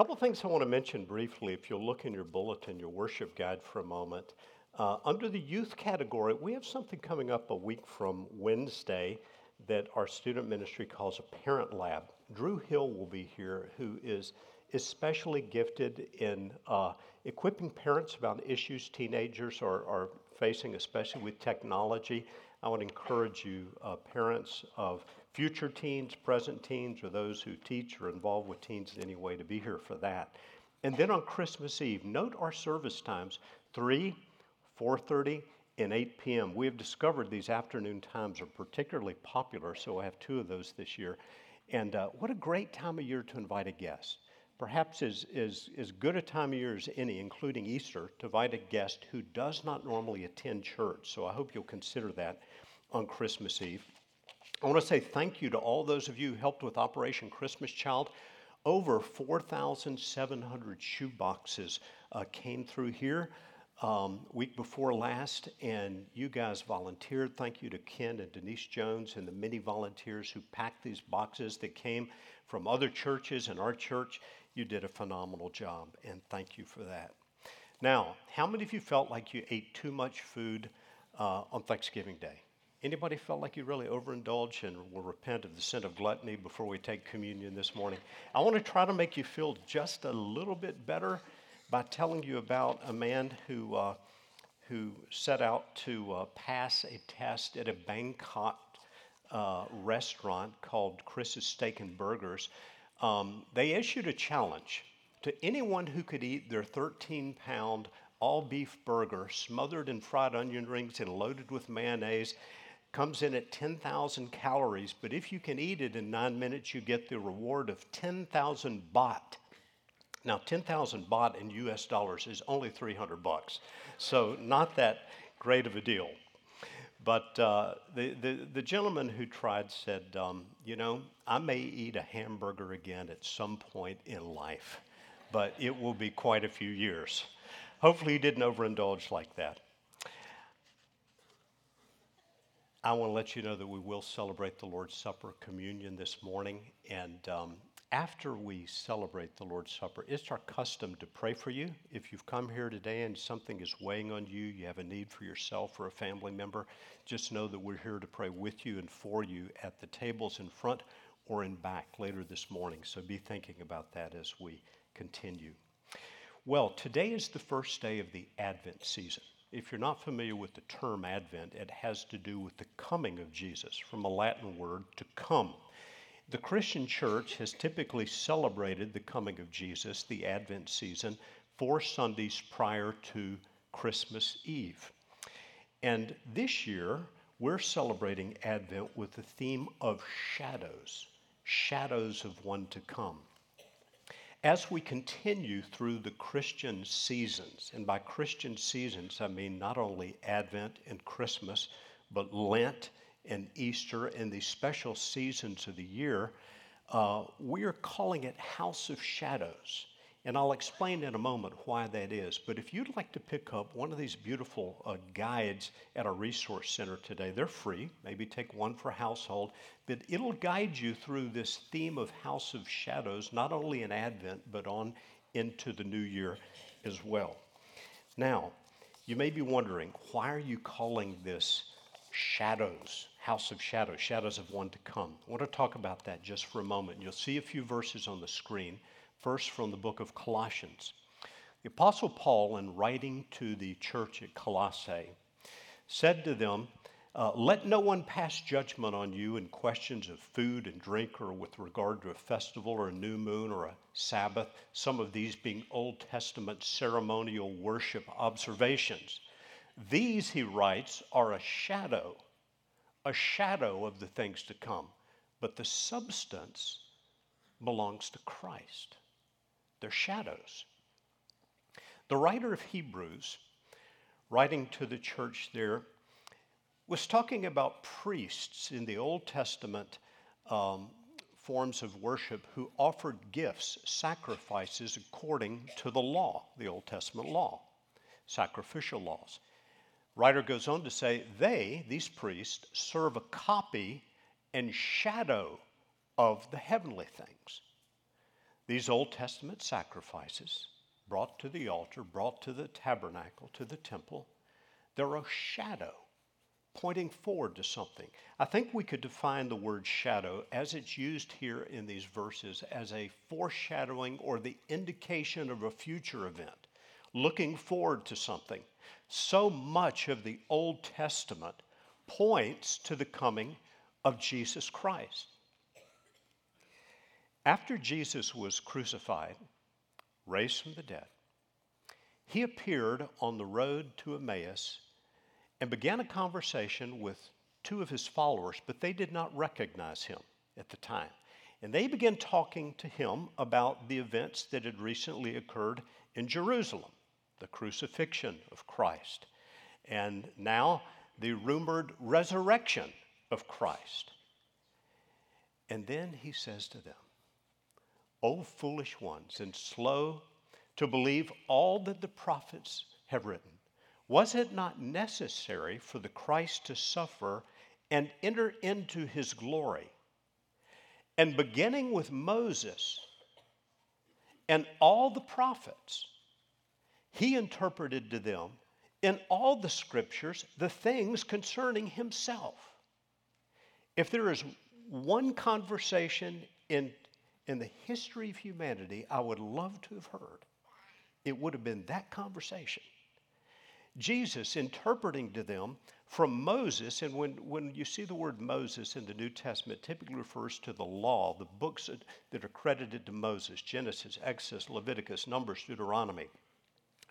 couple of things I want to mention briefly. If you'll look in your bulletin, your worship guide for a moment. Uh, under the youth category, we have something coming up a week from Wednesday that our student ministry calls a parent lab. Drew Hill will be here, who is especially gifted in uh, equipping parents about issues teenagers are, are, facing, especially with technology. I would encourage you, uh, parents of future teens, present teens, or those who teach or involved with teens in any way, to be here for that. And then on Christmas Eve, note our service times: three, 4:30, and 8 p.m. We have discovered these afternoon times are particularly popular, so I have two of those this year. And uh, what a great time of year to invite a guest. Perhaps as, as, as good a time of year as any, including Easter, to invite a guest who does not normally attend church. So I hope you'll consider that on Christmas Eve. I want to say thank you to all those of you who helped with Operation Christmas Child. Over 4,700 shoe boxes uh, came through here um, week before last, and you guys volunteered. Thank you to Ken and Denise Jones and the many volunteers who packed these boxes that came from other churches and our church. You did a phenomenal job, and thank you for that. Now, how many of you felt like you ate too much food uh, on Thanksgiving Day? Anybody felt like you really overindulged and will repent of the sin of gluttony before we take communion this morning? I want to try to make you feel just a little bit better by telling you about a man who, uh, who set out to uh, pass a test at a Bangkok uh, restaurant called Chris's Steak and Burgers. Um, they issued a challenge to anyone who could eat their 13 pound all beef burger smothered in fried onion rings and loaded with mayonnaise. Comes in at 10,000 calories, but if you can eat it in nine minutes, you get the reward of 10,000 baht. Now, 10,000 baht in US dollars is only 300 bucks, so not that great of a deal. But uh, the, the, the, gentleman who tried said, um, You know, I may eat a hamburger again at some point in life, but it will be quite a few years. Hopefully, he didn't overindulge like that. I want to let you know that we will celebrate the Lord's Supper communion this morning, and um, after we celebrate the Lord's Supper, it's our custom to pray for you. If you've come here today and something is weighing on you, you have a need for yourself or a family member, just know that we're here to pray with you and for you at the tables in front or in back later this morning. So be thinking about that as we continue. Well, today is the first day of the Advent season. If you're not familiar with the term Advent, it has to do with the coming of Jesus, from a Latin word to come. The Christian church has typically celebrated the coming of Jesus, the Advent season, four Sundays prior to Christmas Eve. And this year, we're celebrating Advent with the theme of shadows, shadows of one to come. As we continue through the Christian seasons, and by Christian seasons, I mean not only Advent and Christmas, but Lent and Easter and these special seasons of the year, uh, we are calling it House of Shadows. And I'll explain in a moment why that is. But if you'd like to pick up one of these beautiful uh, guides at our resource center today, they're free. Maybe take one for household. But it'll guide you through this theme of House of Shadows, not only in Advent, but on into the new year as well. Now, you may be wondering, why are you calling this shadows, house of shadows, shadows of one to come. I want to talk about that just for a moment. You'll see a few verses on the screen. First, from the book of Colossians. The Apostle Paul, in writing to the church at Colossae, said to them, uh, Let no one pass judgment on you in questions of food and drink or with regard to a festival or a new moon or a Sabbath, some of these being Old Testament ceremonial worship observations these, he writes, are a shadow, a shadow of the things to come, but the substance belongs to Christ. They're shadows. The writer of Hebrews, writing to the church there, was talking about priests in the Old Testament um, forms of worship who offered gifts, sacrifices according to the law, the Old Testament law, sacrificial laws. Writer goes on to say, they, these priests, serve a copy and shadow of the heavenly things. These Old Testament sacrifices brought to the altar, brought to the tabernacle, to the temple, they're a shadow pointing forward to something. I think we could define the word shadow as it's used here in these verses as a foreshadowing or the indication of a future event, looking forward to something. So much of the Old Testament points to the coming of Jesus Christ. After Jesus was crucified, raised from the dead, he appeared on the road to Emmaus and began a conversation with two of his followers, but they did not recognize him at the time. And they began talking to him about the events that had recently occurred in Jerusalem the crucifixion of Christ, and now the rumored resurrection of Christ. And then he says to them, O foolish ones, and slow to believe all that the prophets have written. Was it not necessary for the Christ to suffer and enter into his glory? And beginning with Moses and all the prophets, he interpreted to them in all the scriptures the things concerning himself. If there is one conversation in, in the history of humanity I would love to have heard, it would have been that conversation. Jesus interpreting to them from Moses, and when, when you see the word Moses in the New Testament, typically refers to the law, the books that, that are credited to Moses Genesis, Exodus, Leviticus, Numbers, Deuteronomy,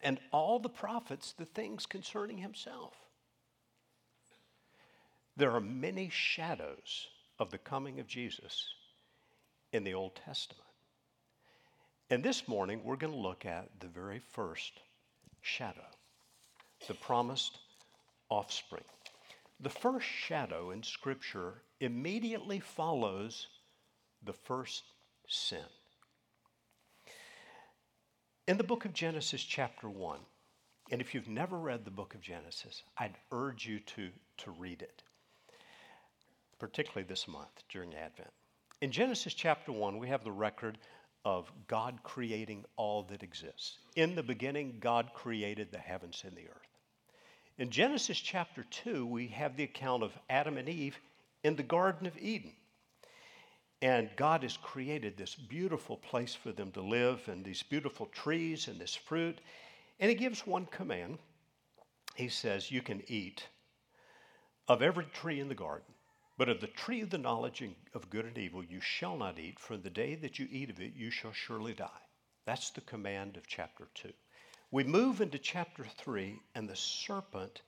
and all the prophets, the things concerning himself. There are many shadows of the coming of Jesus in the Old Testament. And this morning, we're going to look at the very first shadow the promised offspring. The first shadow in Scripture immediately follows the first sin. In the book of Genesis, chapter 1, and if you've never read the book of Genesis, I'd urge you to, to read it, particularly this month during Advent. In Genesis chapter 1, we have the record of God creating all that exists. In the beginning, God created the heavens and the earth. In Genesis chapter 2, we have the account of Adam and Eve in the Garden of Eden. And God has created this beautiful place for them to live, and these beautiful trees and this fruit. And He gives one command. He says, You can eat of every tree in the garden, but of the tree of the knowledge of good and evil you shall not eat, for the day that you eat of it you shall surely die. That's the command of chapter 2. We move into chapter 3, and the serpent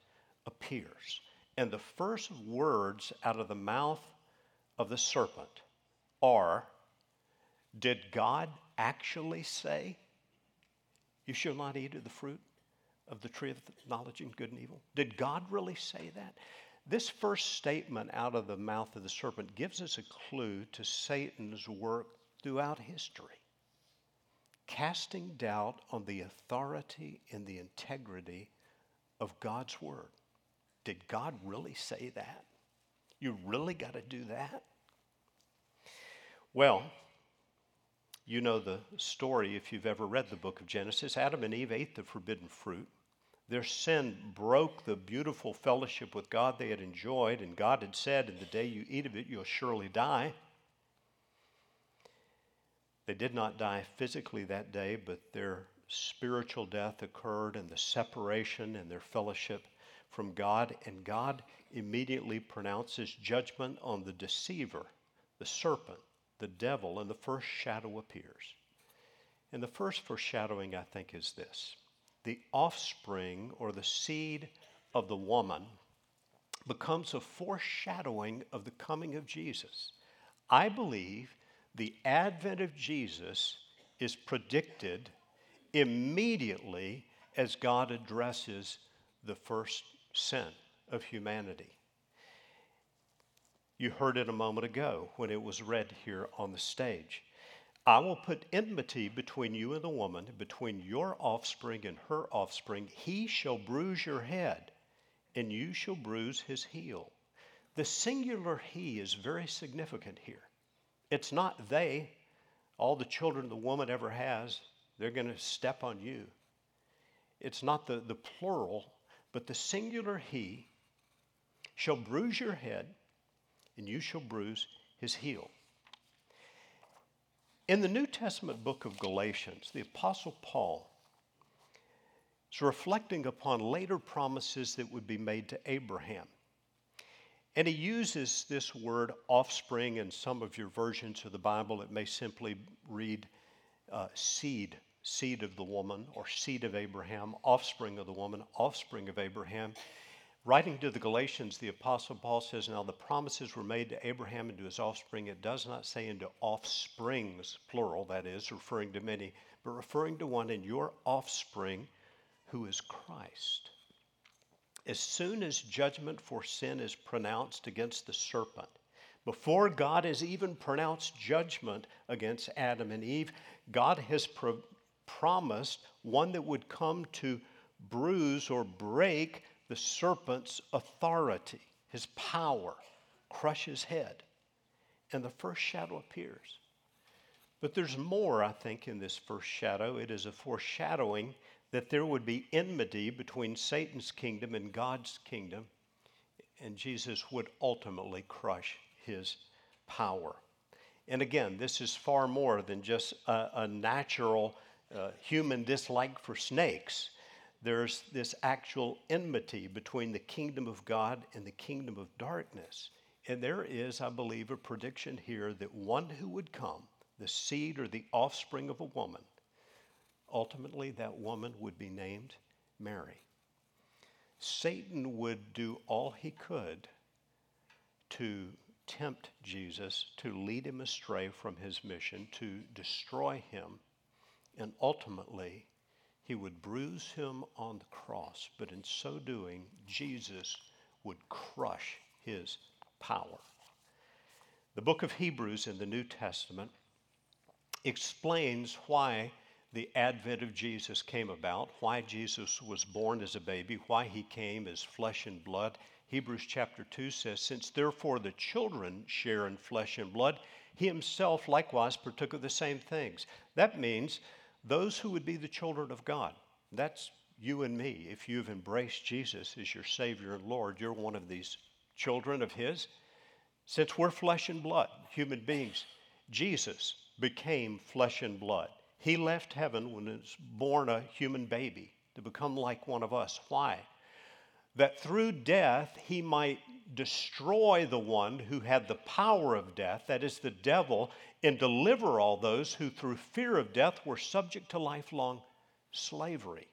appears. And the first words out of the mouth of the serpent are Did God actually say, You shall not eat of the fruit of the tree of knowledge of good and evil? Did God really say that? This first statement out of the mouth of the serpent gives us a clue to Satan's work throughout history casting doubt on the authority and the integrity of God's Word. Did God really say that? You really got to do that? Well, you know the story if you've ever read the book of Genesis. Adam and Eve ate the forbidden fruit. Their sin broke the beautiful fellowship with God they had enjoyed, and God had said, In the day you eat of it, you'll surely die. They did not die physically that day, but their spiritual death occurred and the separation and their fellowship from God. And God immediately pronounces judgment on the deceiver, the serpent, the devil, and the first shadow appears. And the first foreshadowing, I think, is this the offspring or the seed of the woman becomes a foreshadowing of the coming of Jesus. I believe the advent of Jesus is predicted immediately as God addresses the first sin of humanity. You heard it a moment ago when it was read here on the stage. I will put enmity between you and the woman, between your offspring and her offspring. He shall bruise your head, and you shall bruise his heel. The singular he is very significant here. It's not they, all the children the woman ever has, they're going to step on you. It's not the, the plural, but the singular he shall bruise your head, and you shall bruise his heel. In the New Testament book of Galatians, the Apostle Paul is reflecting upon later promises that would be made to Abraham. And he uses this word offspring in some of your versions of the Bible. It may simply read uh, seed, seed of the woman, or seed of Abraham, offspring of the woman, offspring of Abraham. Writing to the Galatians, the Apostle Paul says, Now the promises were made to Abraham and to his offspring. It does not say into offsprings, plural, that is, referring to many, but referring to one in your offspring who is Christ. As soon as judgment for sin is pronounced against the serpent, before God has even pronounced judgment against Adam and Eve, God has pro- promised one that would come to bruise or break the serpent's authority, his power, crush his head. And the first shadow appears. But there's more, I think, in this first shadow. It is a foreshadowing that there would be enmity between Satan's kingdom and God's kingdom, and Jesus would ultimately crush his power. And again, this is far more than just a, a natural uh, human dislike for snakes. There's this actual enmity between the kingdom of God and the kingdom of darkness. And there is, I believe, a prediction here that one who would come, the seed or the offspring of a woman, ultimately that woman would be named Mary. Satan would do all he could to tempt Jesus, to lead him astray from his mission, to destroy him, and ultimately he would bruise him on the cross. But in so doing, Jesus would crush his power. The book of Hebrews in the New Testament explains why the advent of Jesus came about, why Jesus was born as a baby, why he came as flesh and blood. Hebrews chapter 2 says, Since therefore the children share in flesh and blood, he himself likewise partook of the same things. That means those who would be the children of God. That's you and me. If you've embraced Jesus as your Savior and Lord, you're one of these children of His. Since we're flesh and blood, human beings, Jesus became flesh and blood. He left heaven when he was born a human baby to become like one of us. Why? That through death he might destroy the one who had the power of death, that is the devil, and deliver all those who through fear of death were subject to lifelong slavery.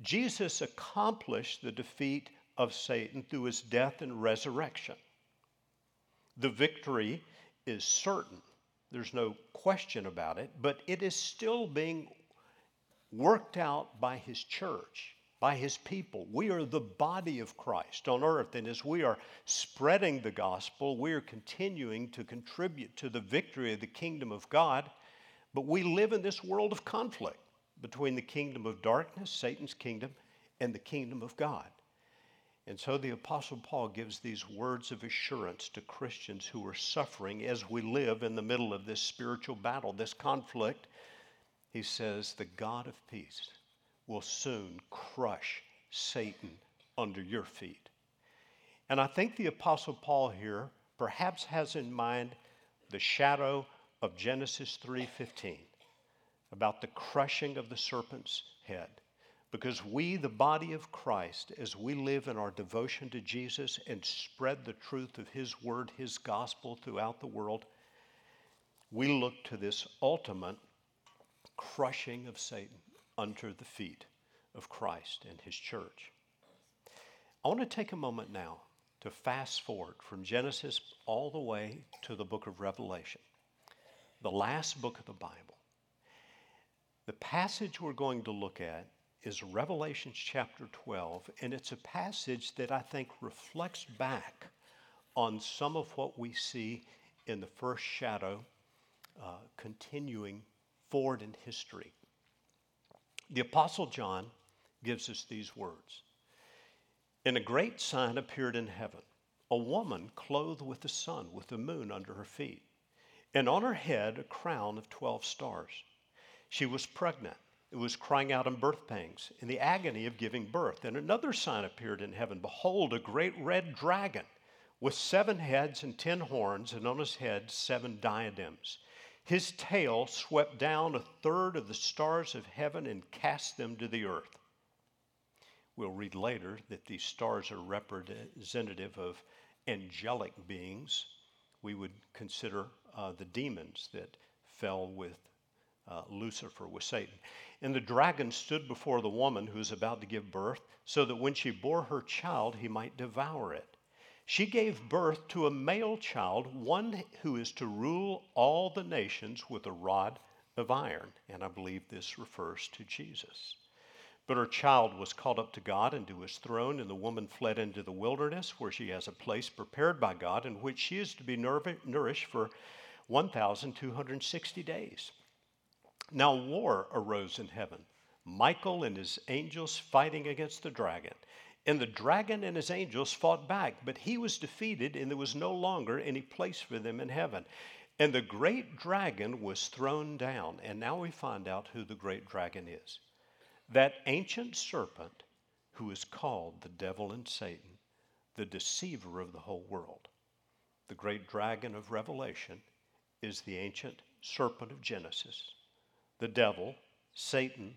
Jesus accomplished the defeat of Satan through his death and resurrection. The victory is certain. There's no question about it, but it is still being worked out by His church, by His people. We are the body of Christ on earth, and as we are spreading the gospel, we are continuing to contribute to the victory of the kingdom of God. But we live in this world of conflict between the kingdom of darkness, Satan's kingdom, and the kingdom of God. And so the Apostle Paul gives these words of assurance to Christians who are suffering as we live in the middle of this spiritual battle, this conflict. He says, The God of peace will soon crush Satan under your feet. And I think the Apostle Paul here perhaps has in mind the shadow of Genesis 3:15 about the crushing of the serpent's head. Because we, the body of Christ, as we live in our devotion to Jesus and spread the truth of His word, His gospel throughout the world, we look to this ultimate crushing of Satan under the feet of Christ and His church. I want to take a moment now to fast forward from Genesis all the way to the book of Revelation, the last book of the Bible. The passage we're going to look at is Revelation chapter 12, and it's a passage that I think reflects back on some of what we see in the first shadow uh, continuing forward in history. The Apostle John gives us these words And a great sign appeared in heaven a woman clothed with the sun, with the moon under her feet, and on her head a crown of 12 stars. She was pregnant. It was crying out in birth pangs, in the agony of giving birth. And another sign appeared in heaven Behold, a great red dragon with seven heads and ten horns, and on his head seven diadems. His tail swept down a third of the stars of heaven and cast them to the earth. We'll read later that these stars are representative of angelic beings. We would consider uh, the demons that fell with uh, Lucifer, with Satan. And the dragon stood before the woman who was about to give birth, so that when she bore her child, he might devour it. She gave birth to a male child, one who is to rule all the nations with a rod of iron. And I believe this refers to Jesus. But her child was caught up to God and to his throne, and the woman fled into the wilderness, where she has a place prepared by God, in which she is to be nourished for 1,260 days. Now war arose in heaven, Michael and his angels fighting against the dragon. And the dragon and his angels fought back, but he was defeated, and there was no longer any place for them in heaven. And the great dragon was thrown down. And now we find out who the great dragon is that ancient serpent who is called the devil and Satan, the deceiver of the whole world. The great dragon of Revelation is the ancient serpent of Genesis. The devil, Satan,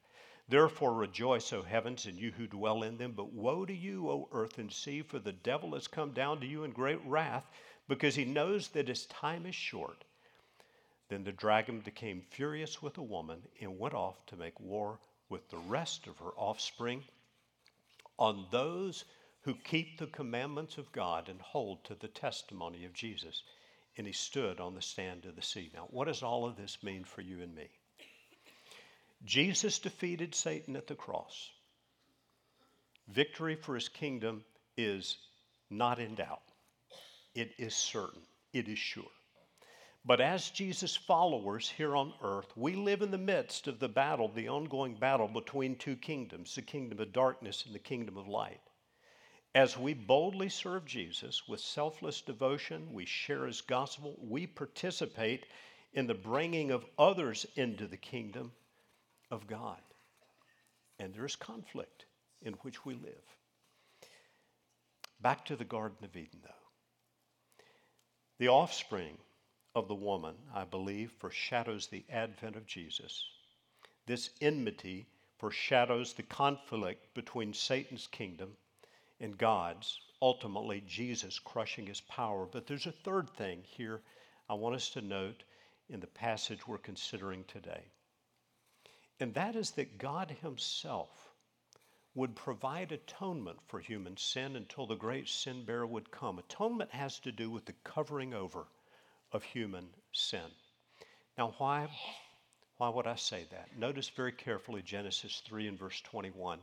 Therefore rejoice, O heavens, and you who dwell in them. But woe to you, O earth and sea, for the devil has come down to you in great wrath, because he knows that his time is short. Then the dragon became furious with the woman and went off to make war with the rest of her offspring on those who keep the commandments of God and hold to the testimony of Jesus. And he stood on the stand of the sea. Now, what does all of this mean for you and me? Jesus defeated Satan at the cross. Victory for his kingdom is not in doubt, it is certain, it is sure. But as Jesus' followers here on earth, we live in the midst of the battle, the ongoing battle between two kingdoms the kingdom of darkness and the kingdom of light. As we boldly serve Jesus with selfless devotion, we share his gospel, we participate in the bringing of others into the kingdom of God. And there's conflict in which we live. Back to the Garden of Eden, though. The offspring of the woman, I believe, foreshadows the advent of Jesus. This enmity foreshadows the conflict between Satan's kingdom and God's, ultimately, Jesus crushing his power. But there's a third thing here I want us to note in the passage we're considering today. And that is that God Himself would provide atonement for human sin until the great sin bearer would come. Atonement has to do with the covering over of human sin. Now, why, why would I say that? Notice very carefully Genesis 3 and verse 21.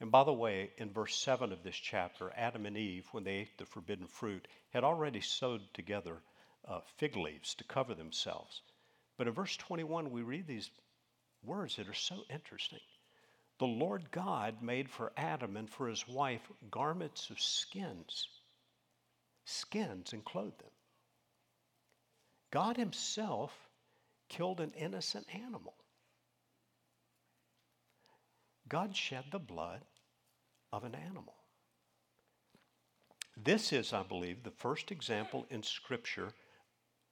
And by the way, in verse 7 of this chapter, Adam and Eve, when they ate the forbidden fruit, had already sewed together uh, fig leaves to cover themselves. But in verse 21, we read these words that are so interesting. The Lord God made for Adam and for his wife garments of skins, skins, and clothed them. God Himself killed an innocent animal. God shed the blood of an animal. This is, I believe, the first example in Scripture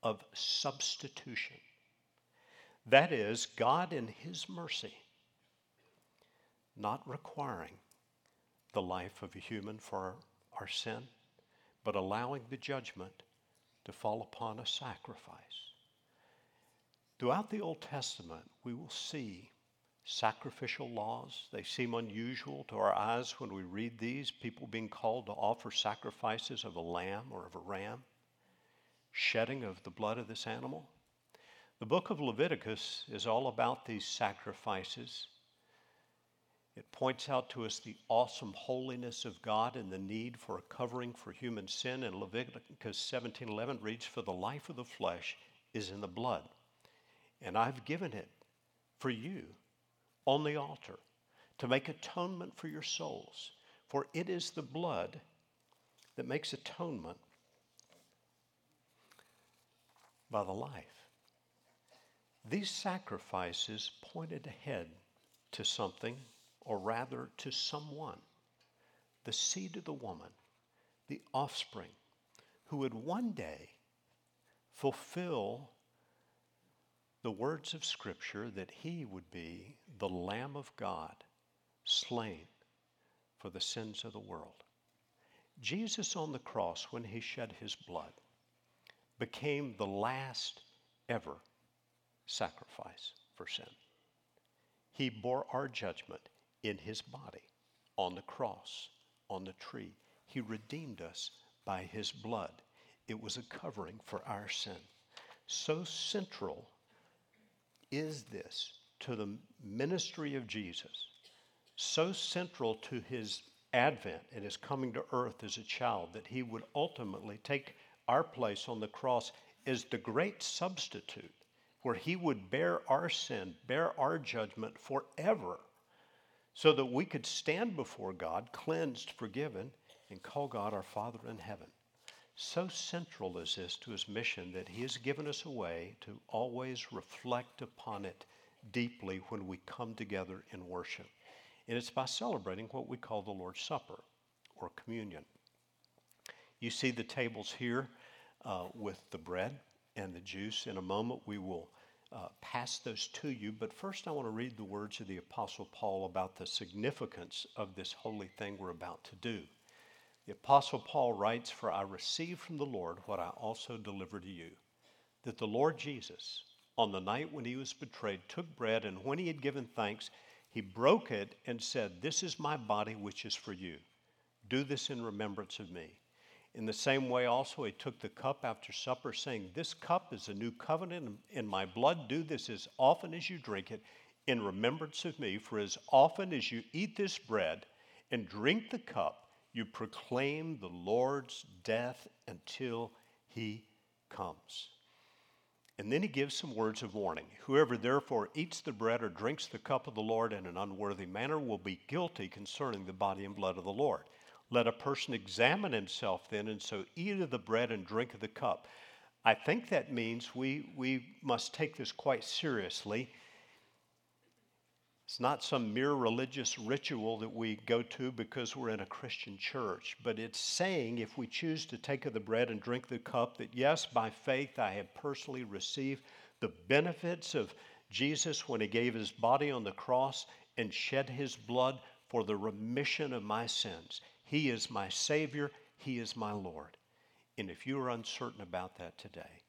of substitution. That is, God in His mercy, not requiring the life of a human for our sin, but allowing the judgment to fall upon a sacrifice. Throughout the Old Testament, we will see sacrificial laws. They seem unusual to our eyes when we read these people being called to offer sacrifices of a lamb or of a ram, shedding of the blood of this animal. The book of Leviticus is all about these sacrifices. It points out to us the awesome holiness of God and the need for a covering for human sin. And Leviticus 17:11 reads, "For the life of the flesh is in the blood, and I've given it for you on the altar to make atonement for your souls. For it is the blood that makes atonement by the life. These sacrifices pointed ahead to something, or rather to someone, the seed of the woman, the offspring, who would one day fulfill the words of Scripture that he would be the Lamb of God slain for the sins of the world. Jesus on the cross, when he shed his blood, became the last ever sacrifice for sin. He bore our judgment in his body on the cross, on the tree. He redeemed us by his blood. It was a covering for our sin. So central is this to the ministry of Jesus, so central to his advent and his coming to earth as a child that he would ultimately take our place on the cross as the great substitute where he would bear our sin, bear our judgment forever, so that we could stand before God, cleansed, forgiven, and call God our Father in heaven. So central is this to his mission that he has given us a way to always reflect upon it deeply when we come together in worship. And it's by celebrating what we call the Lord's Supper or communion. You see the tables here uh, with the bread and the juice. In a moment, we will uh, pass those to you. But first, I want to read the words of the Apostle Paul about the significance of this holy thing we're about to do. The Apostle Paul writes, For I received from the Lord what I also delivered to you, that the Lord Jesus, on the night when he was betrayed, took bread, and when he had given thanks, he broke it and said, This is my body, which is for you. Do this in remembrance of me. In the same way, also, he took the cup after supper, saying, This cup is a new covenant in my blood. Do this as often as you drink it in remembrance of me. For as often as you eat this bread and drink the cup, you proclaim the Lord's death until he comes. And then he gives some words of warning. Whoever therefore eats the bread or drinks the cup of the Lord in an unworthy manner will be guilty concerning the body and blood of the Lord. Let a person examine himself then, and so eat of the bread and drink of the cup. I think that means we, we must take this quite seriously it's not some mere religious ritual that we go to because we're in a Christian church, but it's saying if we choose to take of the bread and drink the cup, that yes, by faith I have personally received the benefits of Jesus when he gave his body on the cross and shed his blood for the remission of my sins. He is my Savior, He is my Lord. And if you are uncertain about that today,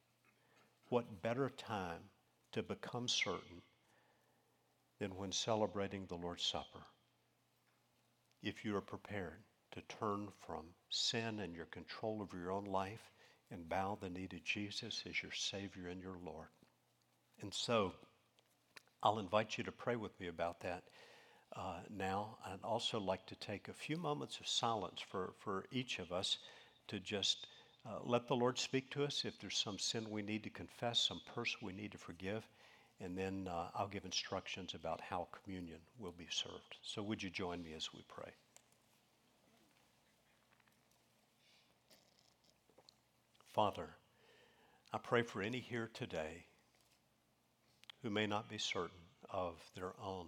what better time to become certain than when celebrating the Lord's Supper. If you are prepared to turn from sin and your control over your own life and bow the knee to Jesus as your Savior and your Lord. And so, I'll invite you to pray with me about that uh, now. I'd also like to take a few moments of silence for, for each of us to just uh, let the Lord speak to us. If there's some sin we need to confess, some person we need to forgive, and then uh, I'll give instructions about how communion will be served. So, would you join me as we pray? Father, I pray for any here today who may not be certain of their own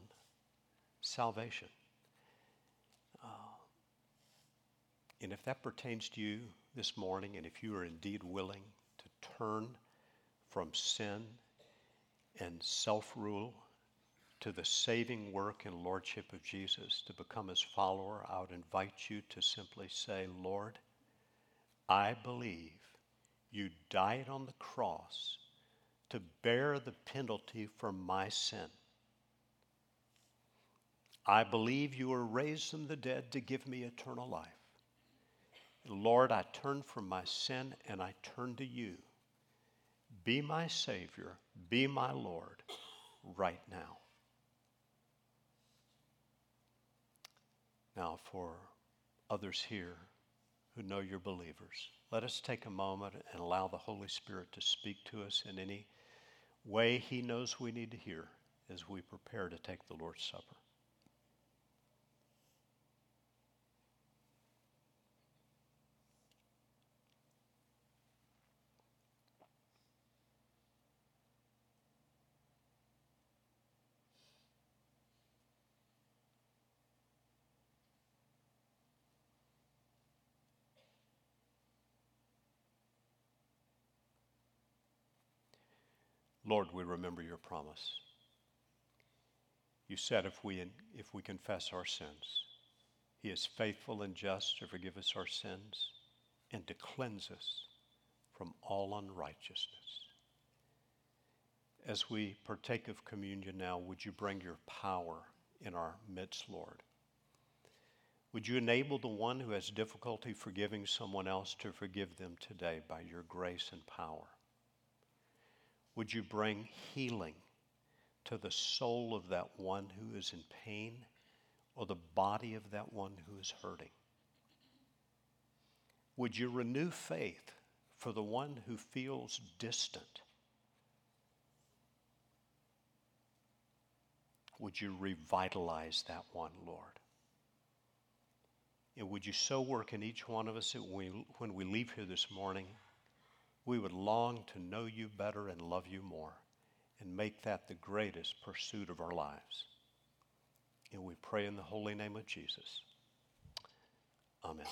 salvation. Uh, and if that pertains to you this morning, and if you are indeed willing to turn from sin and self rule to the saving work and lordship of Jesus, to become his follower, I would invite you to simply say, Lord, I believe you died on the cross to bear the penalty for my sin. I believe you were raised from the dead to give me eternal life. Lord, I turn from my sin and I turn to you. be my Savior, be my Lord right now. Now, for others here who know you're believers, let us take a moment and allow the Holy Spirit to speak to us in any way He knows we need to hear as we prepare to take the Lord's Supper. Lord, we remember your promise. You said if we, if we confess our sins, he is faithful and just to forgive us our sins and to cleanse us from all unrighteousness. As we partake of communion now, would you bring your power in our midst, Lord? Would you enable the one who has difficulty forgiving someone else to forgive them today by your grace and power? Would you bring healing to the soul of that one who is in pain or the body of that one who is hurting? Would you renew faith for the one who feels distant? Would you revitalize that one, Lord? And would you so work in each one of us that we, when we leave here this morning, we would long to know you better and love you more and make that the greatest pursuit of our lives. And we pray in the holy name of Jesus. Amen.